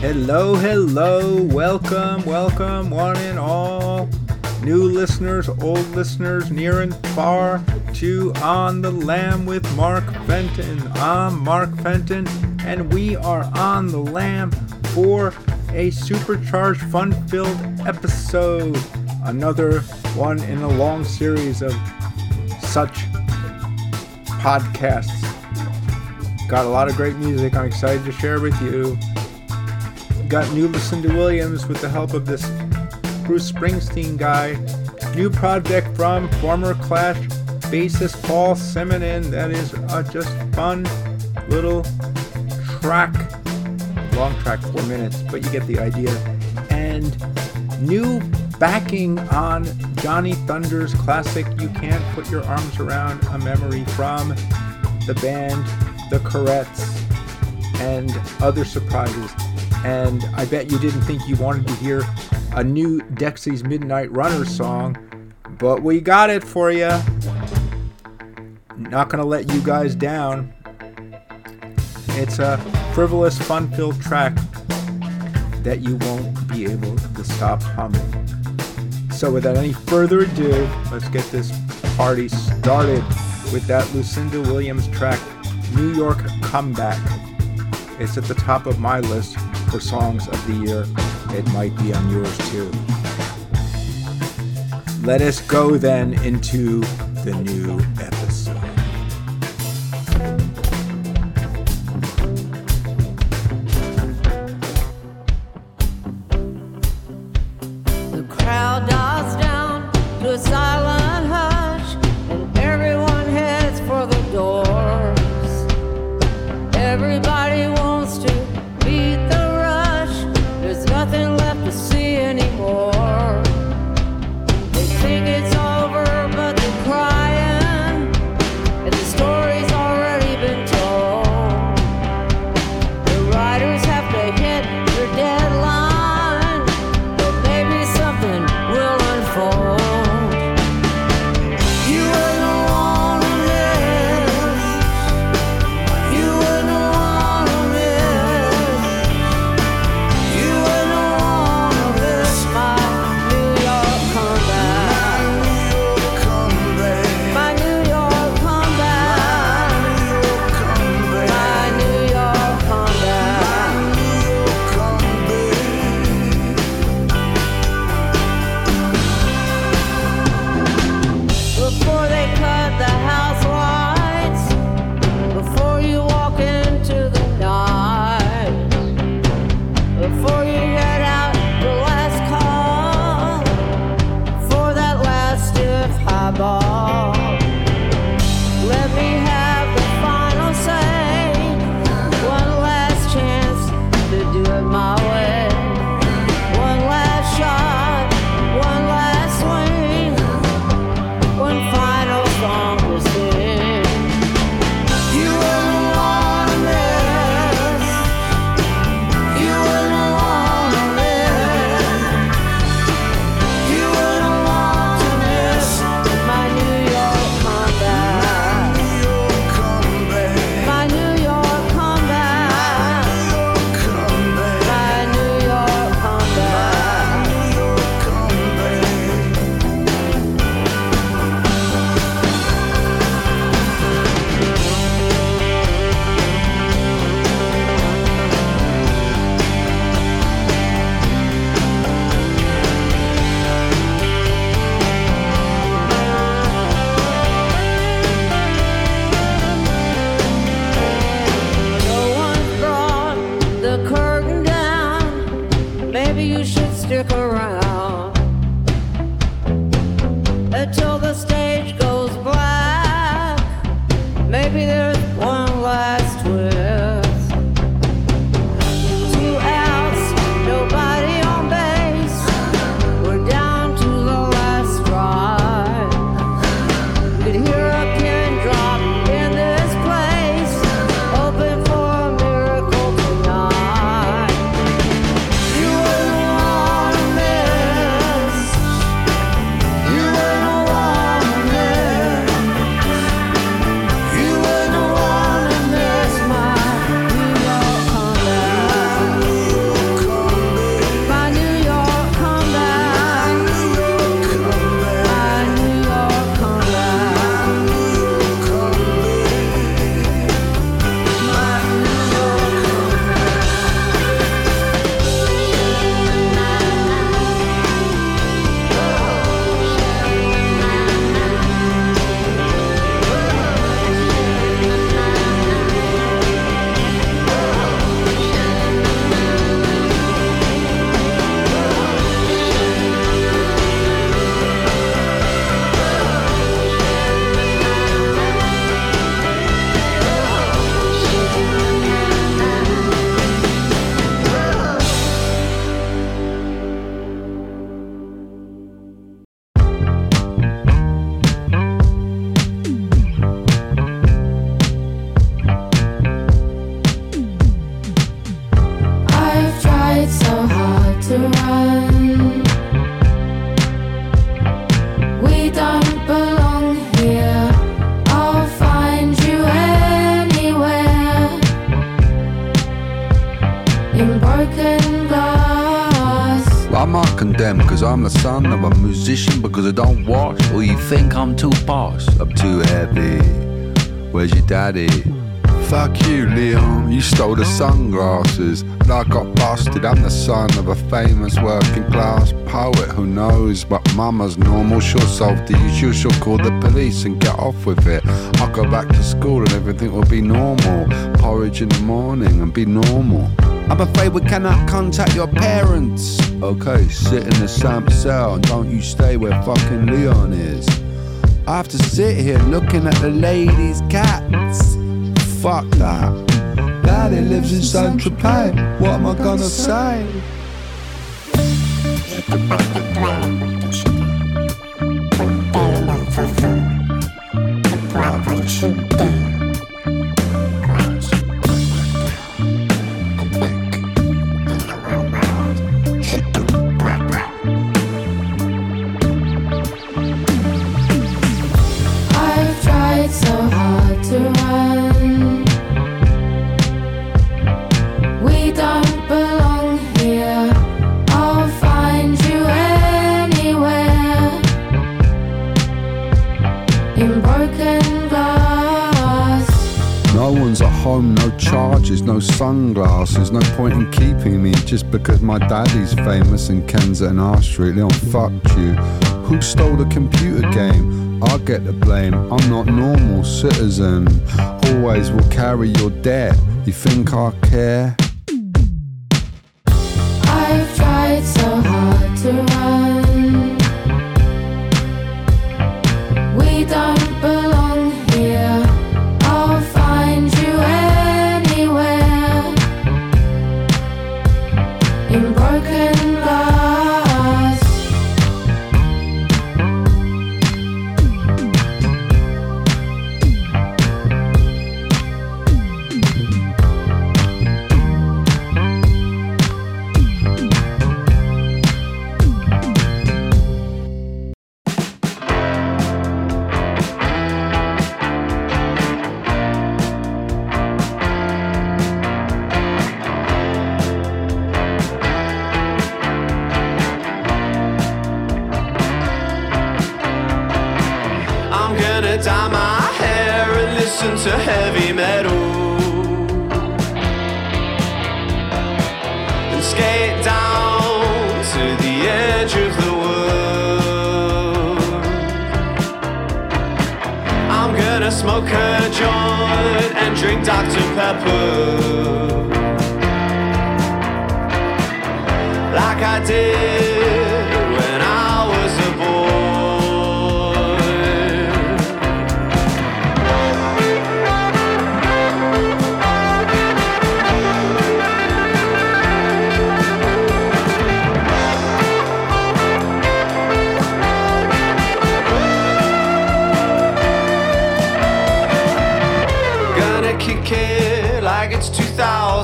Hello, hello, welcome, welcome, one and all. New listeners, old listeners, near and far, to On the Lam with Mark Fenton. I'm Mark Fenton, and we are on the Lam for a supercharged, fun filled episode. Another one in a long series of such podcasts. Got a lot of great music I'm excited to share with you. Got new Lucinda Williams with the help of this Bruce Springsteen guy. New project from former Clash bassist Paul Simonon. That is a just fun little track. Long track, four minutes, but you get the idea. And new backing on Johnny Thunders' classic You Can't Put Your Arms Around a Memory from the band The Courettes and other surprises. And I bet you didn't think you wanted to hear a new Dexys Midnight Runner song, but we got it for you. Not gonna let you guys down. It's a frivolous, fun filled track that you won't be able to stop humming. So, without any further ado, let's get this party started with that Lucinda Williams track, New York Comeback. It's at the top of my list for songs of the year. It might be on yours too. Let us go then into the new episode. Fuck you, Leon. You stole the sunglasses. And I got busted. I'm the son of a famous working class poet who knows. But mama's normal. She'll solve the issue. She'll call the police and get off with it. I'll go back to school and everything will be normal. Porridge in the morning and be normal. I'm afraid we cannot contact your parents. Okay, sit in the same cell and don't you stay where fucking Leon is. I have to sit here looking at the lady's cats. Fuck that. Daddy lives in Saint Tropez. What am I gonna say? I've just because my daddy's famous in Kensington R Street. Leon fucked you. Who stole the computer game? I get the blame. I'm not normal citizen. Always will carry your debt. You think I care?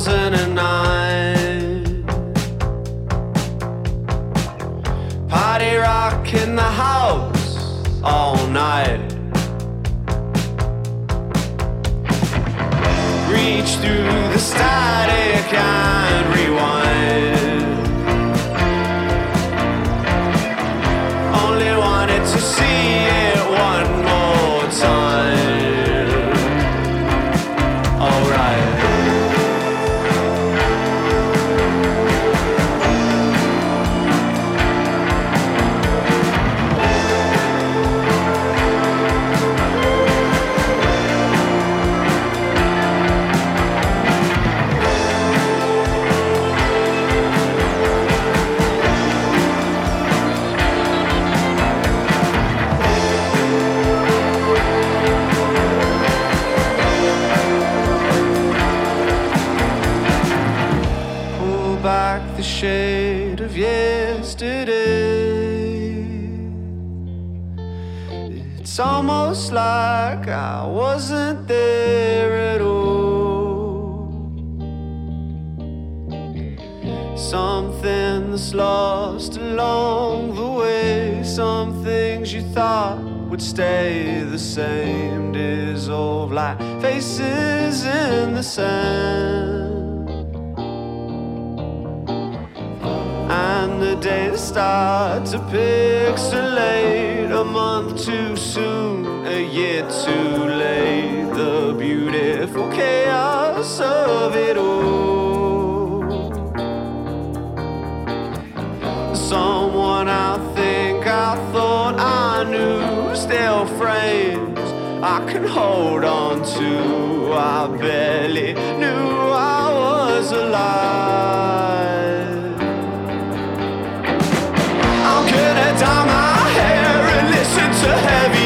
2009. Wasn't there at all. Something that's lost along the way. Some things you thought would stay the same, dissolve like faces in the sand. And the day days start to pixelate. A month too soon, a year too late. The beautiful chaos of it all. Someone I think I thought I knew still frames I can hold on to. I barely knew I was alive. I'm gonna dye my hair and listen to heavy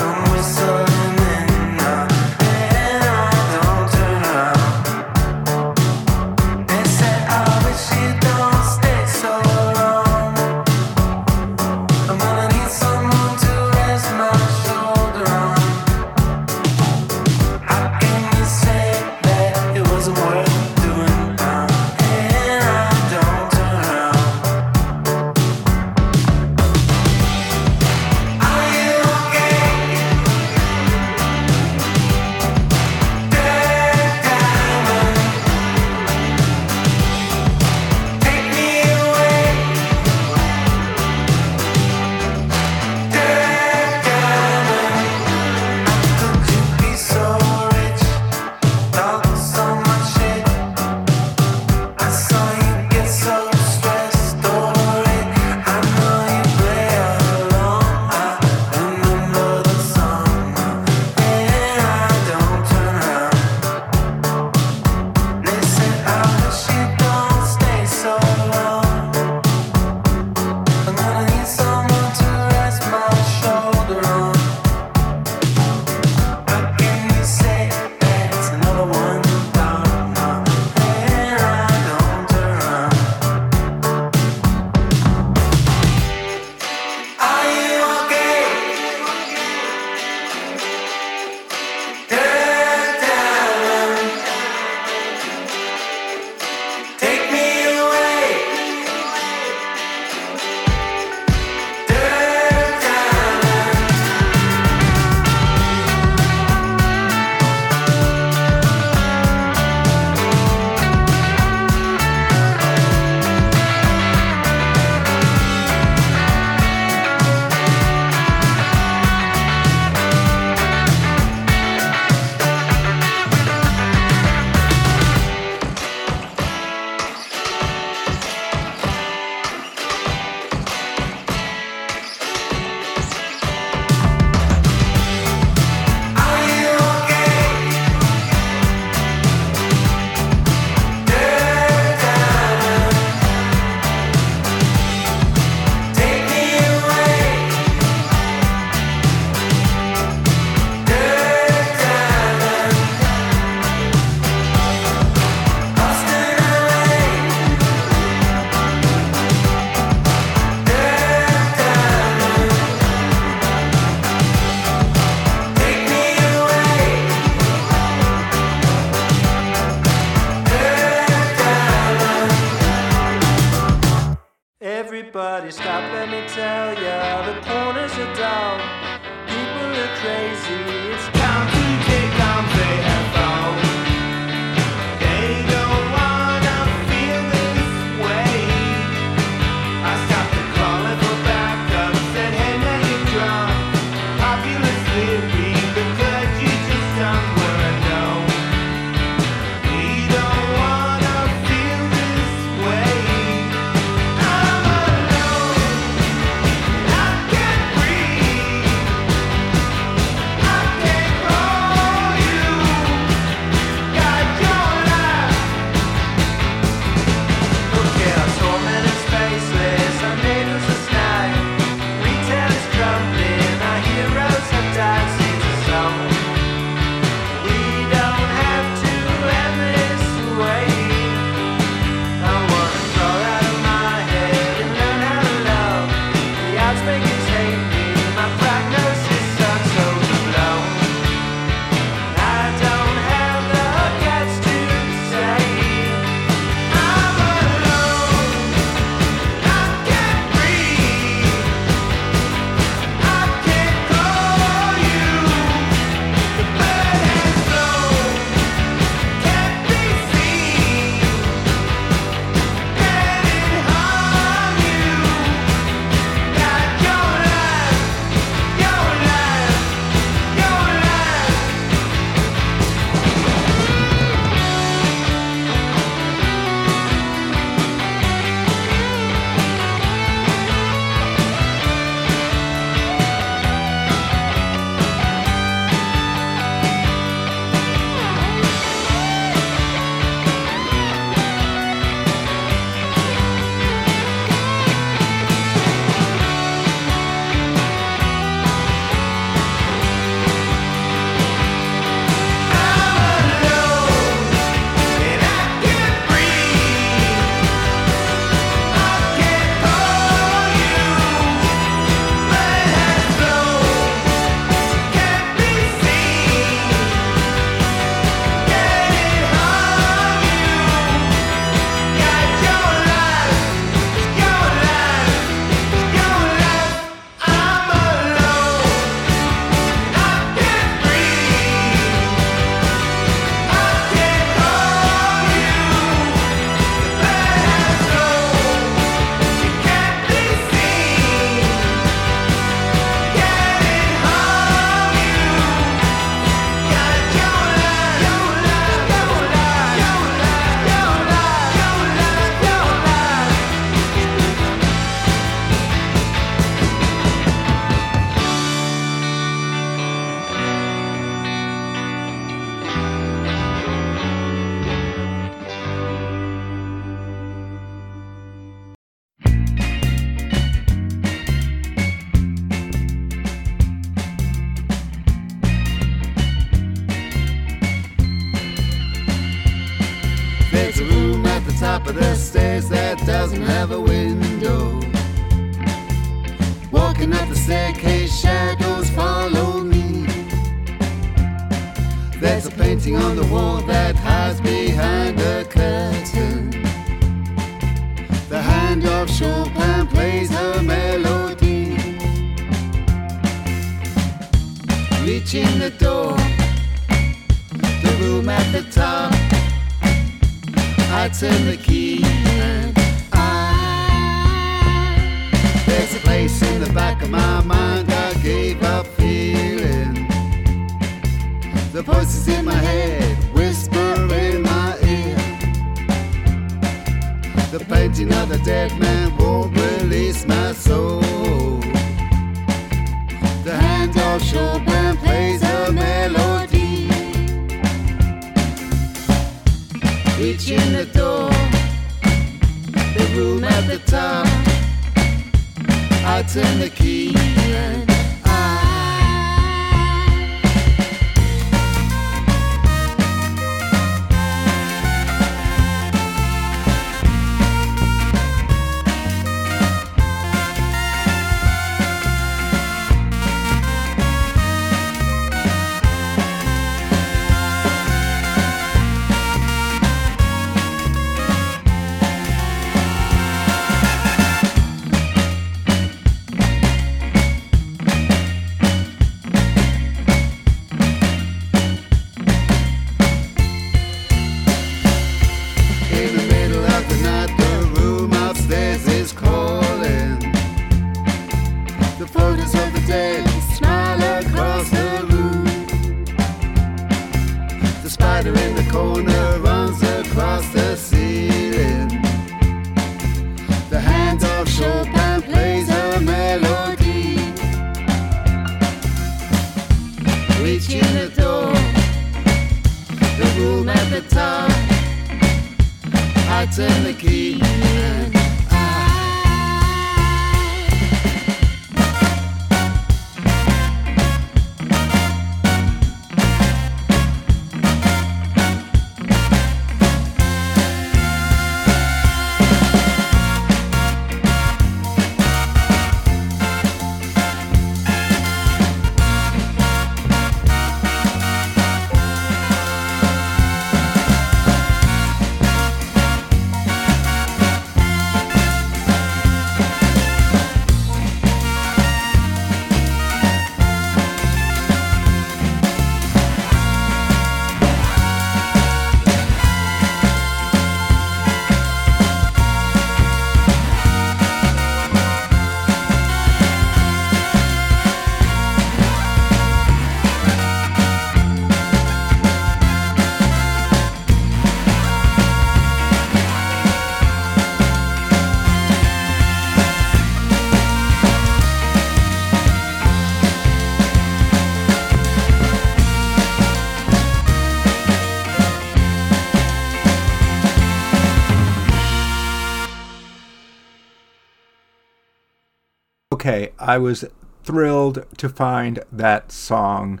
I was thrilled to find that song,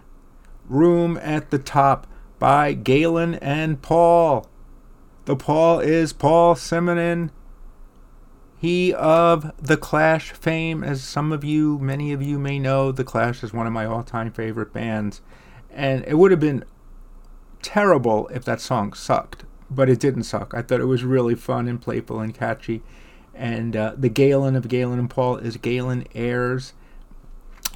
Room at the Top by Galen and Paul. The Paul is Paul Simonon. He of The Clash fame, as some of you, many of you may know, The Clash is one of my all time favorite bands. And it would have been terrible if that song sucked, but it didn't suck. I thought it was really fun and playful and catchy. And uh, the Galen of Galen and Paul is Galen Ayers.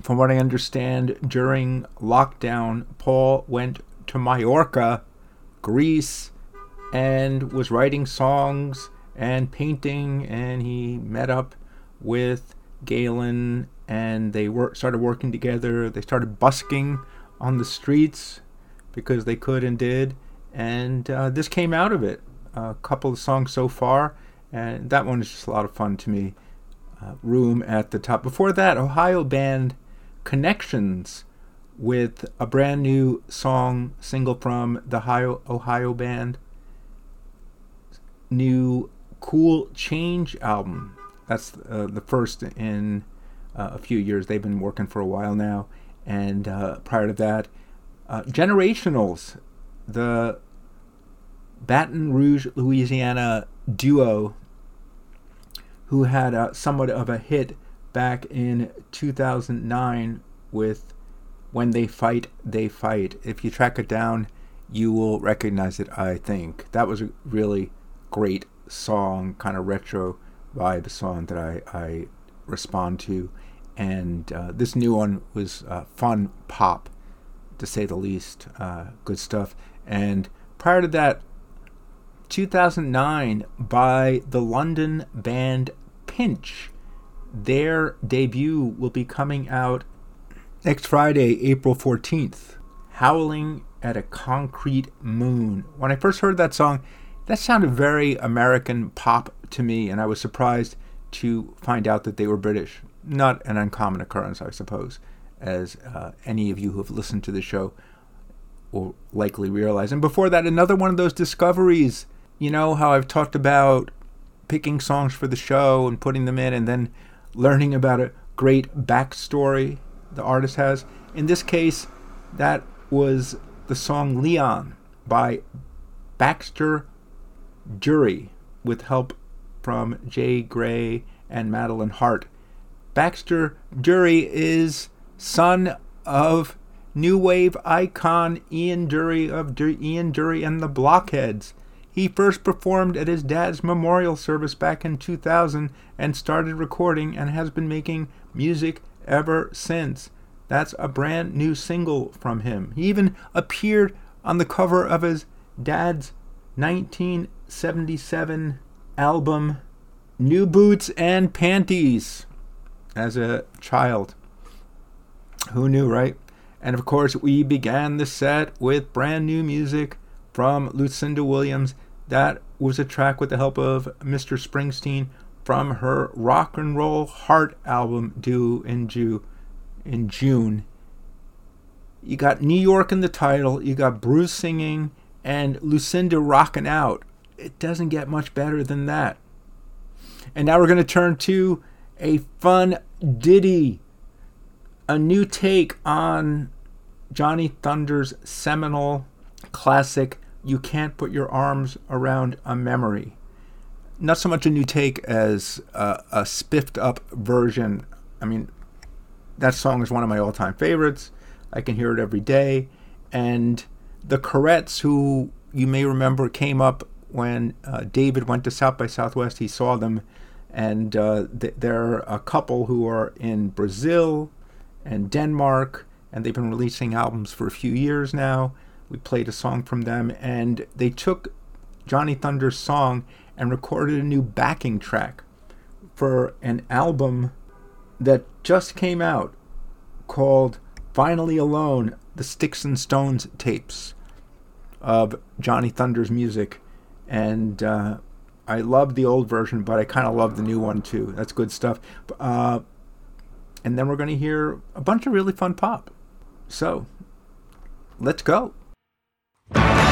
From what I understand, during lockdown, Paul went to Mallorca, Greece, and was writing songs and painting. And he met up with Galen, and they wor- started working together. They started busking on the streets because they could and did. And uh, this came out of it. A couple of songs so far, and that one is just a lot of fun to me. Uh, Room at the top. Before that, Ohio band Connections with a brand new song single from the Ohio, Ohio band. New Cool Change album. That's uh, the first in uh, a few years. They've been working for a while now. And uh, prior to that, uh, Generationals, the Baton Rouge, Louisiana duo who had a, somewhat of a hit back in 2009 with When They Fight, They Fight. If you track it down, you will recognize it, I think. That was a really great song, kind of retro vibe song that I, I respond to. And uh, this new one was uh, fun pop, to say the least. Uh, good stuff. And prior to that, 2009 by the London band Pynch. Their debut will be coming out next Friday, April 14th. Howling at a Concrete Moon. When I first heard that song, that sounded very American pop to me, and I was surprised to find out that they were British. Not an uncommon occurrence, I suppose, as uh, any of you who have listened to the show will likely realize. And before that, another one of those discoveries. You know how I've talked about picking songs for the show and putting them in and then learning about a great backstory the artist has. In this case, that was the song Leon by Baxter Dury with help from Jay Gray and Madelaine Hart. Baxter Dury is son of new wave icon Ian Dury of Dur- Ian Dury and the Blockheads. He first performed at his dad's memorial service back in 2000 and started recording and has been making music ever since. That's a brand new single from him. He even appeared on the cover of his dad's 1977 album, New Boots and Panties, as a child. Who knew, right? And of course, we began the set with brand new music from Lucinda Williams. That was a track with the help of Mr. Springsteen from her Rock and Roll Heart album due in June. In June. You got New York in the title, you got Bruce singing, and Lucinda rocking out. It doesn't get much better than that. And now we're going to turn to a fun ditty, a new take on Johnny Thunder's seminal classic, You Can't Put Your Arms Around a Memory. Not so much a new take as a, a spiffed up version. I mean, that song is one of my all time favorites. I can hear it every day. And the Courettes, who you may remember came up when uh, David went to South by Southwest, he saw them. And uh, th- they're a couple who are in Brazil and Denmark, and they've been releasing albums for a few years now. We played a song from them, and they took Johnny Thunder's song and recorded a new backing track for an album that just came out called Finally Alone The Sticks and Stones Tapes of Johnny Thunder's music. And uh, I love the old version, but I kind of love the new one too. That's good stuff. Uh, and then we're going to hear a bunch of really fun pop. So let's go. Doesn't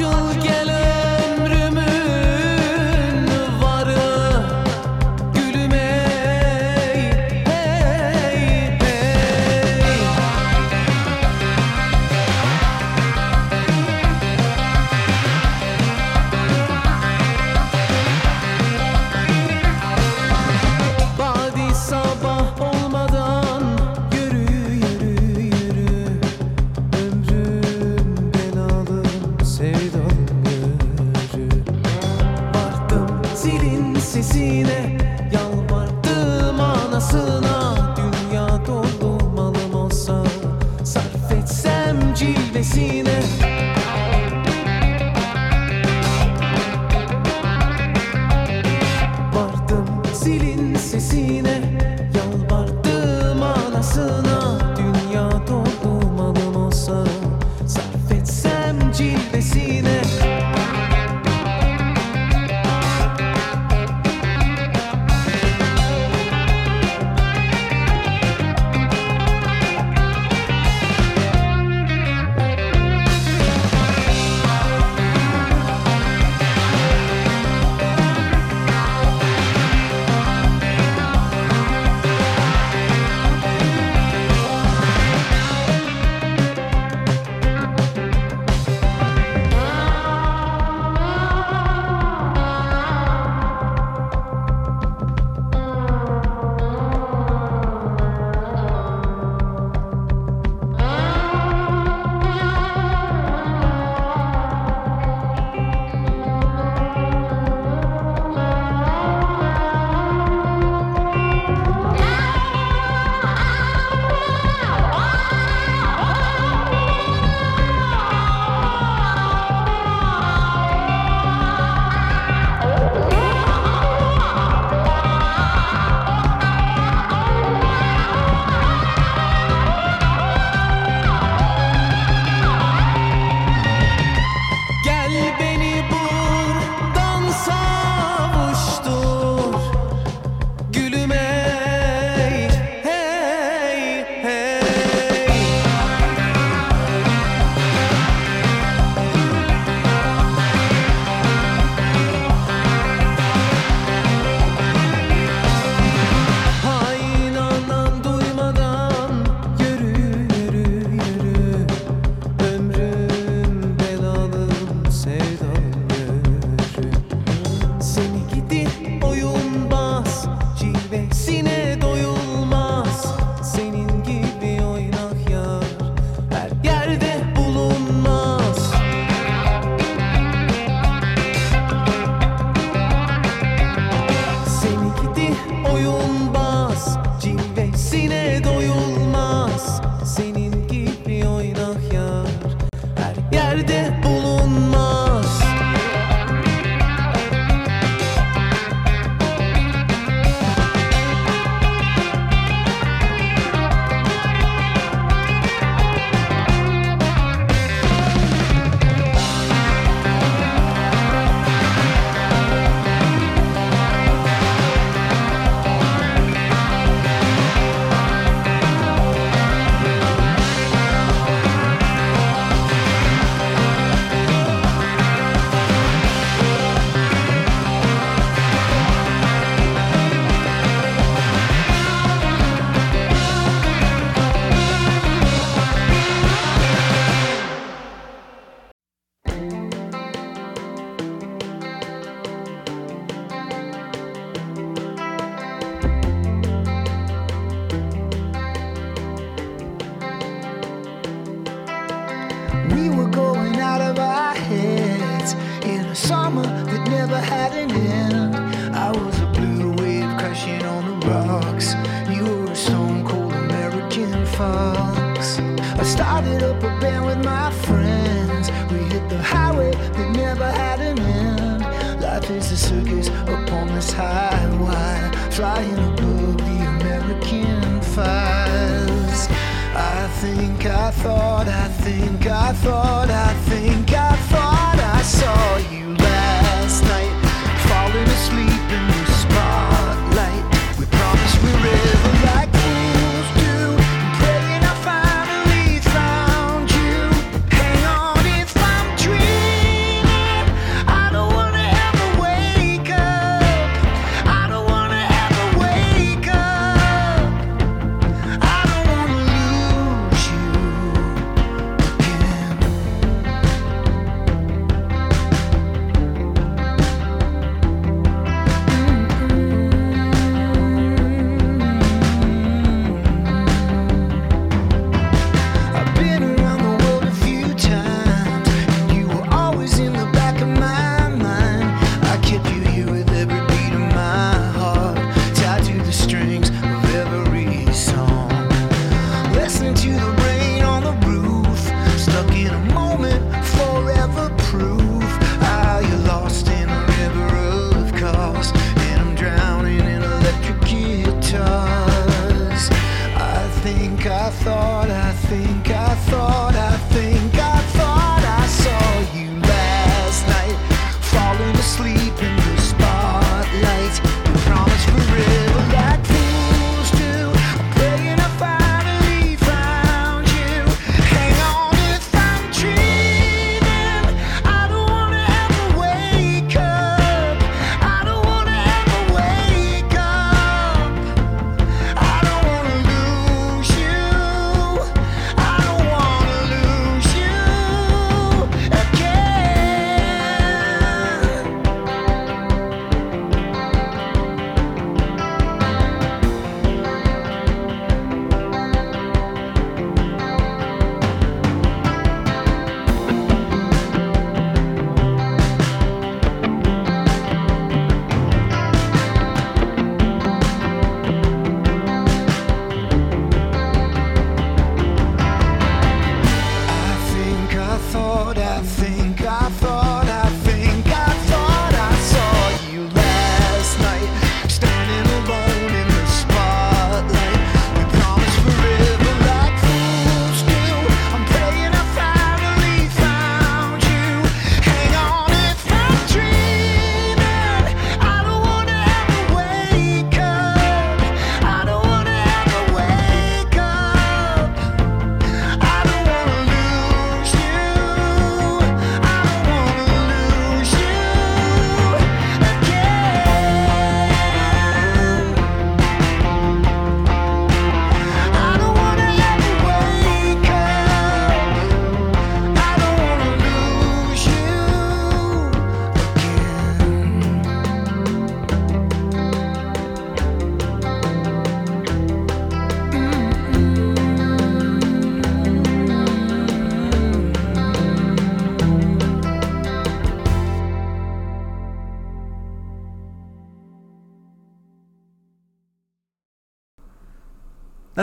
you'll get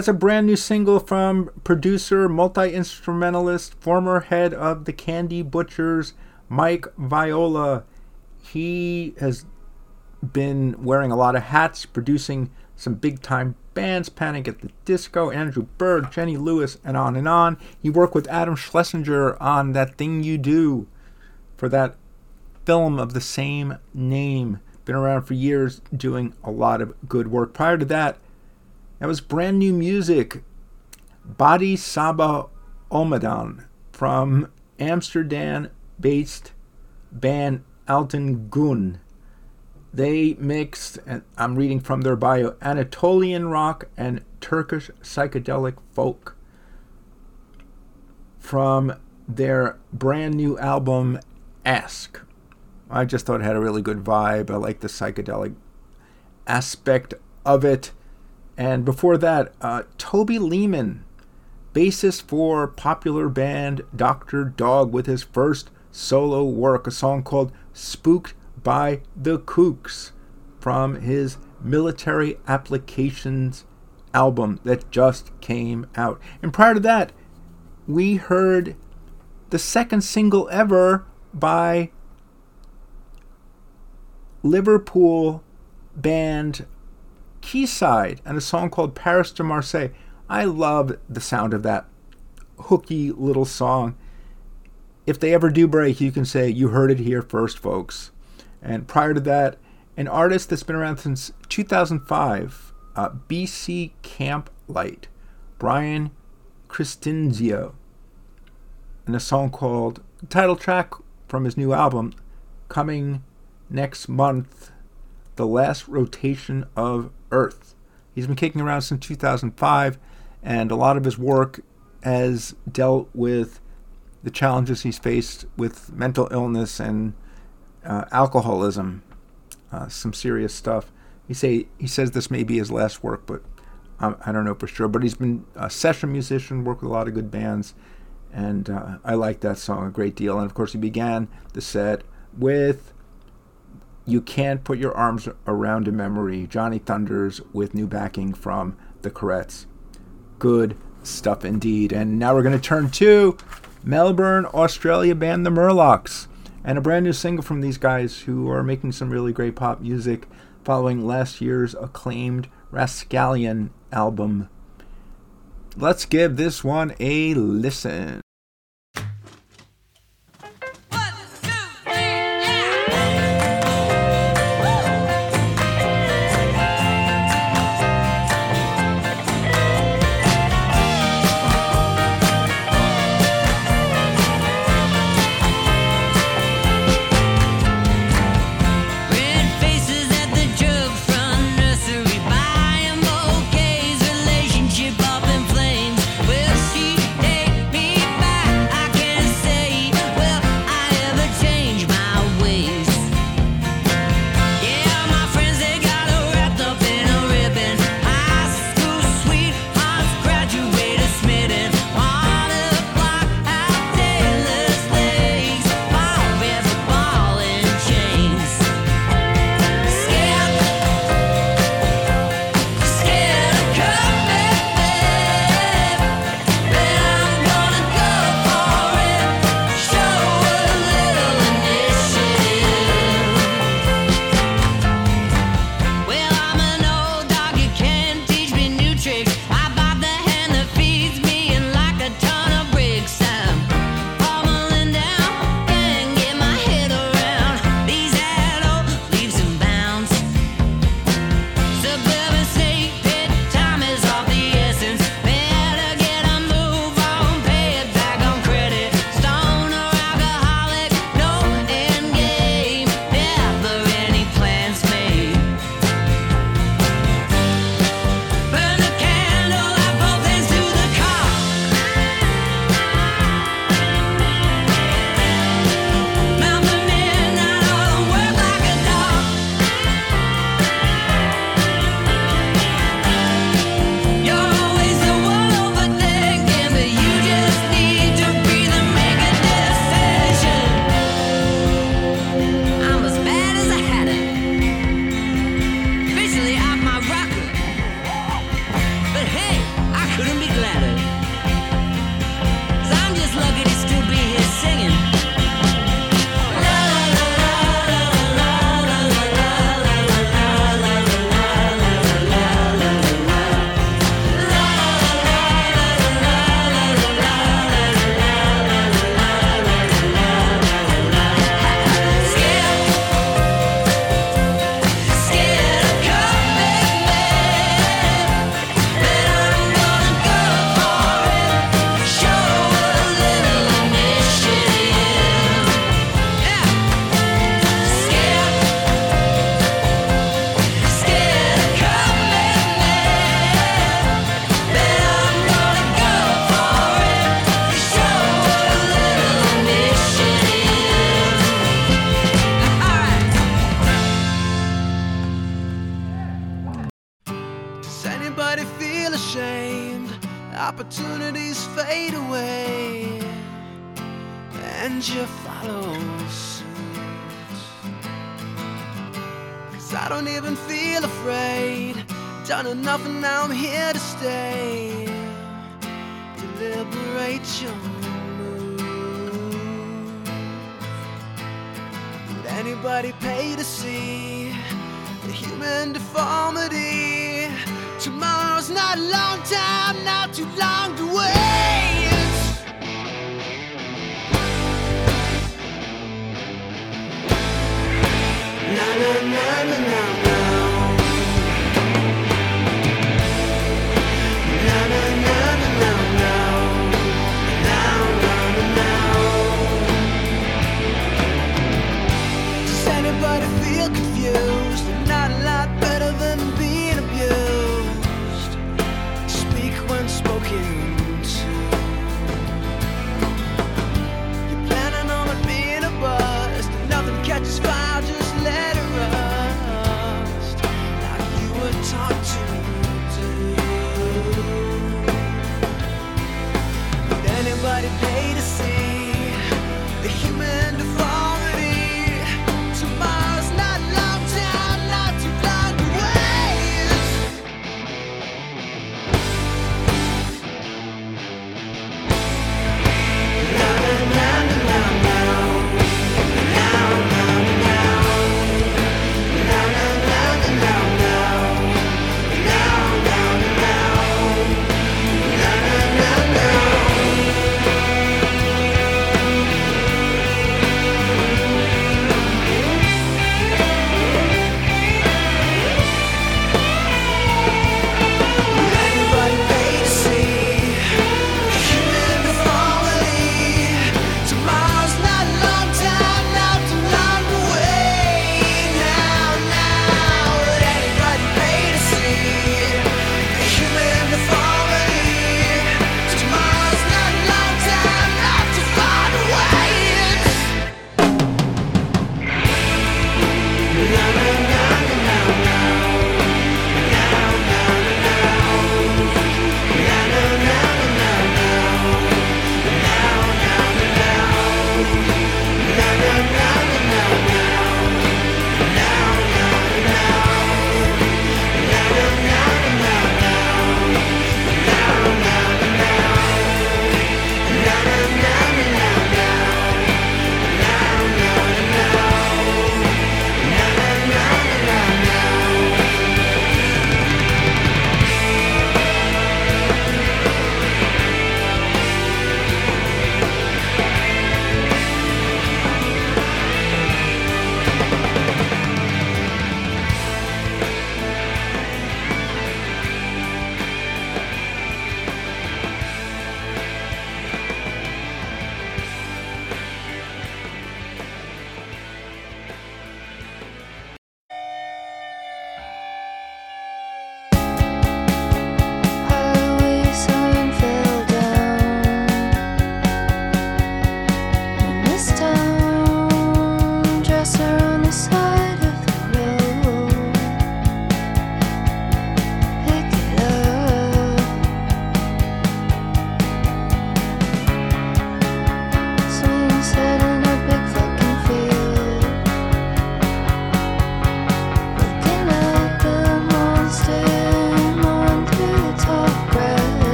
That's a brand new single from producer, multi instrumentalist, former head of the Candy Butchers, Mike Viola. He has been wearing a lot of hats, producing some big time bands Panic at the Disco, Andrew Bird, Jenny Lewis, and on and on. He worked with Adam Schlesinger on That Thing You Do for that film of the same name. Been around for years doing a lot of good work. Prior to that, that was brand new music. Badi Sabah Olmadan from Amsterdam based band Altin Gun. They mixed, and I'm reading from their bio, Anatolian rock and Turkish psychedelic folk from their brand new album Ask. I just thought it had a really good vibe. I like the psychedelic aspect of it. And before that, uh, Toby Leaman, bassist for popular band Dr. Dog, with his first solo work, a song called Spooked by the Kooks from his Military Applications album that just came out. And prior to that, we heard the second single ever by Liverpool band Keyside and a song called Paris de Marseille. I love the sound of that hooky little song. If they ever do break, you can say, You heard it here first, folks. And prior to that, an artist that's been around since 2005, uh, BC Camp Light, Brian Christinzio, and a song called title track from his new album coming next month, The Last Rotation of Earth. He's been kicking around since 2005, and a lot of his work has dealt with the challenges he's faced with mental illness and uh, alcoholism, uh, some serious stuff. He say he says this may be his last work, but um, I don't know for sure. But he's been a session musician, worked with a lot of good bands, and uh, I like that song a great deal. And of course, he began the set with you can't put your arms around a memory. Johnny Thunders with new backing from the Courettes. Good stuff indeed. And now we're going to turn to Melbourne, Australia band The Murlocs. And a brand new single from these guys who are making some really great pop music following last year's acclaimed Rapscallion album. Let's give this one a listen. Tomorrow's not a long time, not too long to wait.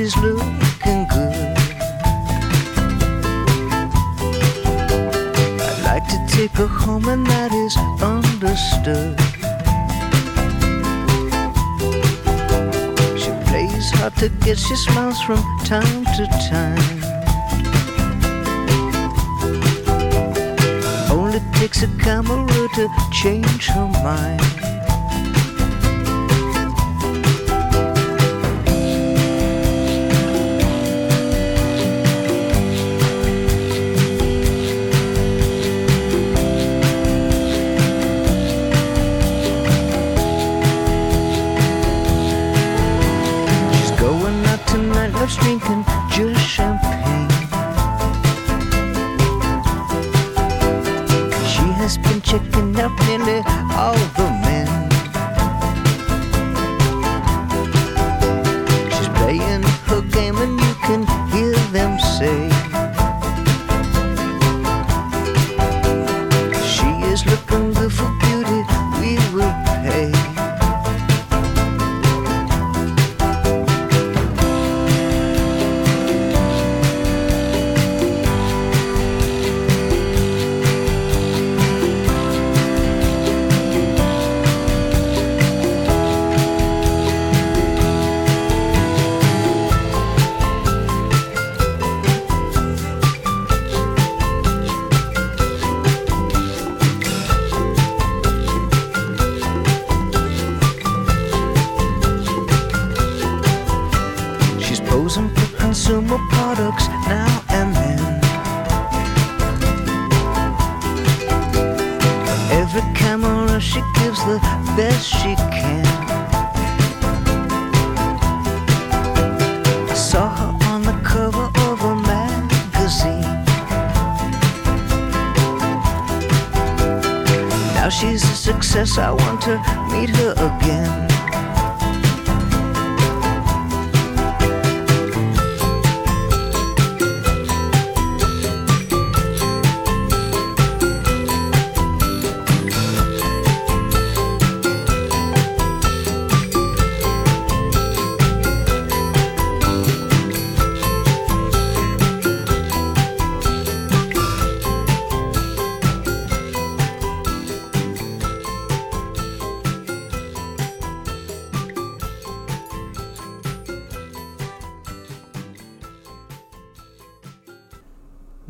she's looking good. I'd like to take her home, and that is understood. She plays hard to get, she smiles from time to time. Only takes a camera to change her mind.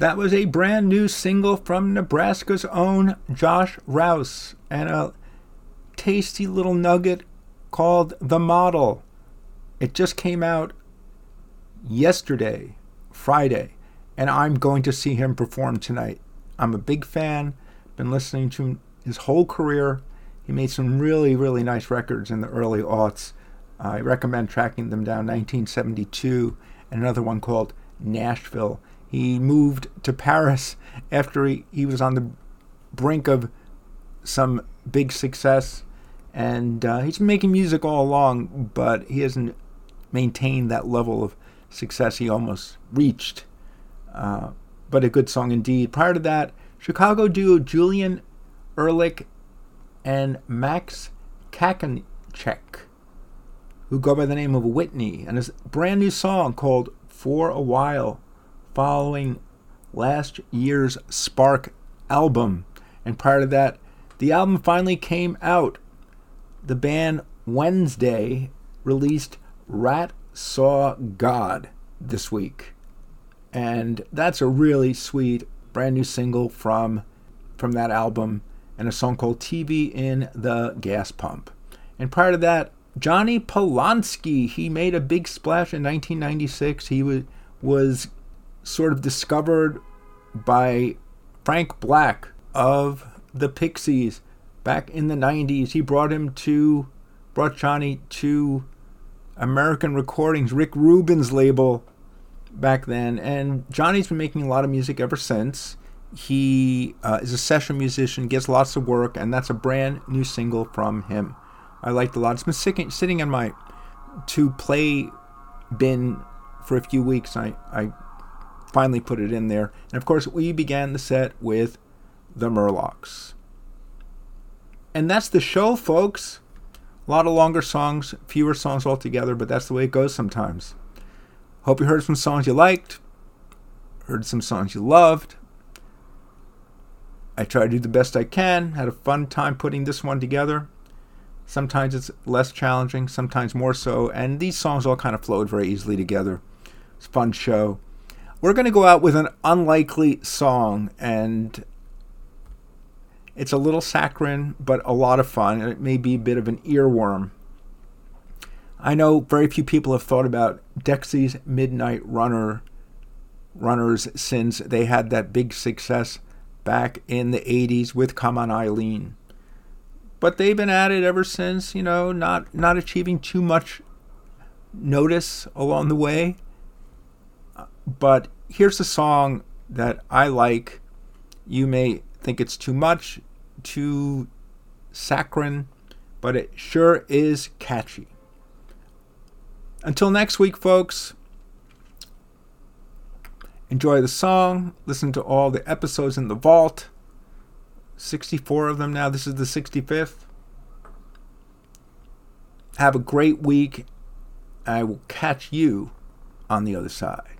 That was a brand new single from Nebraska's own Josh Rouse and a tasty little nugget called The Model. It just came out yesterday, Friday, and I'm going to see him perform tonight. I'm a big fan, been listening to his whole career. He made some really, really nice records in the early aughts. I recommend tracking them down 1972 and another one called Nashville. He moved to Paris after he, he was on the brink of some big success. And uh, he's been making music all along, but he hasn't maintained that level of success he almost reached. Uh, but a good song indeed. Prior to that, Chicago duo Julian Ehrlich and Max Kakacek, who go by the name of Whitney, and his brand new song called For a While following last year's Spark album. And prior to that, the album finally came out. The band Wednesday released Rat Saw God this week. And that's a really sweet brand new single from from that album and a song called TV in the Gas Pump. And prior to that, Jonny Polonsky, he made a big splash in 1996. He was was sort of discovered by Frank Black of the Pixies back in the 90s. He brought him to, brought Jonny to American Recordings, Rick Rubin's label back then. And Jonny's been making a lot of music ever since. He uh, is a session musician, gets lots of work, and that's a brand new single from him. I liked a lot. It's been sitting, sitting in my to play bin for a few weeks. I, I finally put it in there. And of course, we began the set with the Murlocs. And that's the show, folks. A lot of longer songs, fewer songs altogether, but that's the way it goes sometimes. Hope you heard some songs you liked, heard some songs you loved. I try to do the best I can. Had a fun time putting this one together. Sometimes it's less challenging, sometimes more so, and these songs all kind of flowed very easily together. It's a fun show. We're going to go out with an unlikely song, and it's a little saccharine, but a lot of fun, and it may be a bit of an earworm. I know very few people have thought about Dexys Midnight Runner runners since they had that big success back in the 80s with Come On Eileen. But they've been at it ever since, you know, not not achieving too much notice along the way. But here's a song that I like. You may think it's too much, too saccharine, but it sure is catchy. Until next week, folks, enjoy the song, listen to all the episodes in the vault. 64 of them now. This is the 65th. Have a great week. I will catch you on the other side.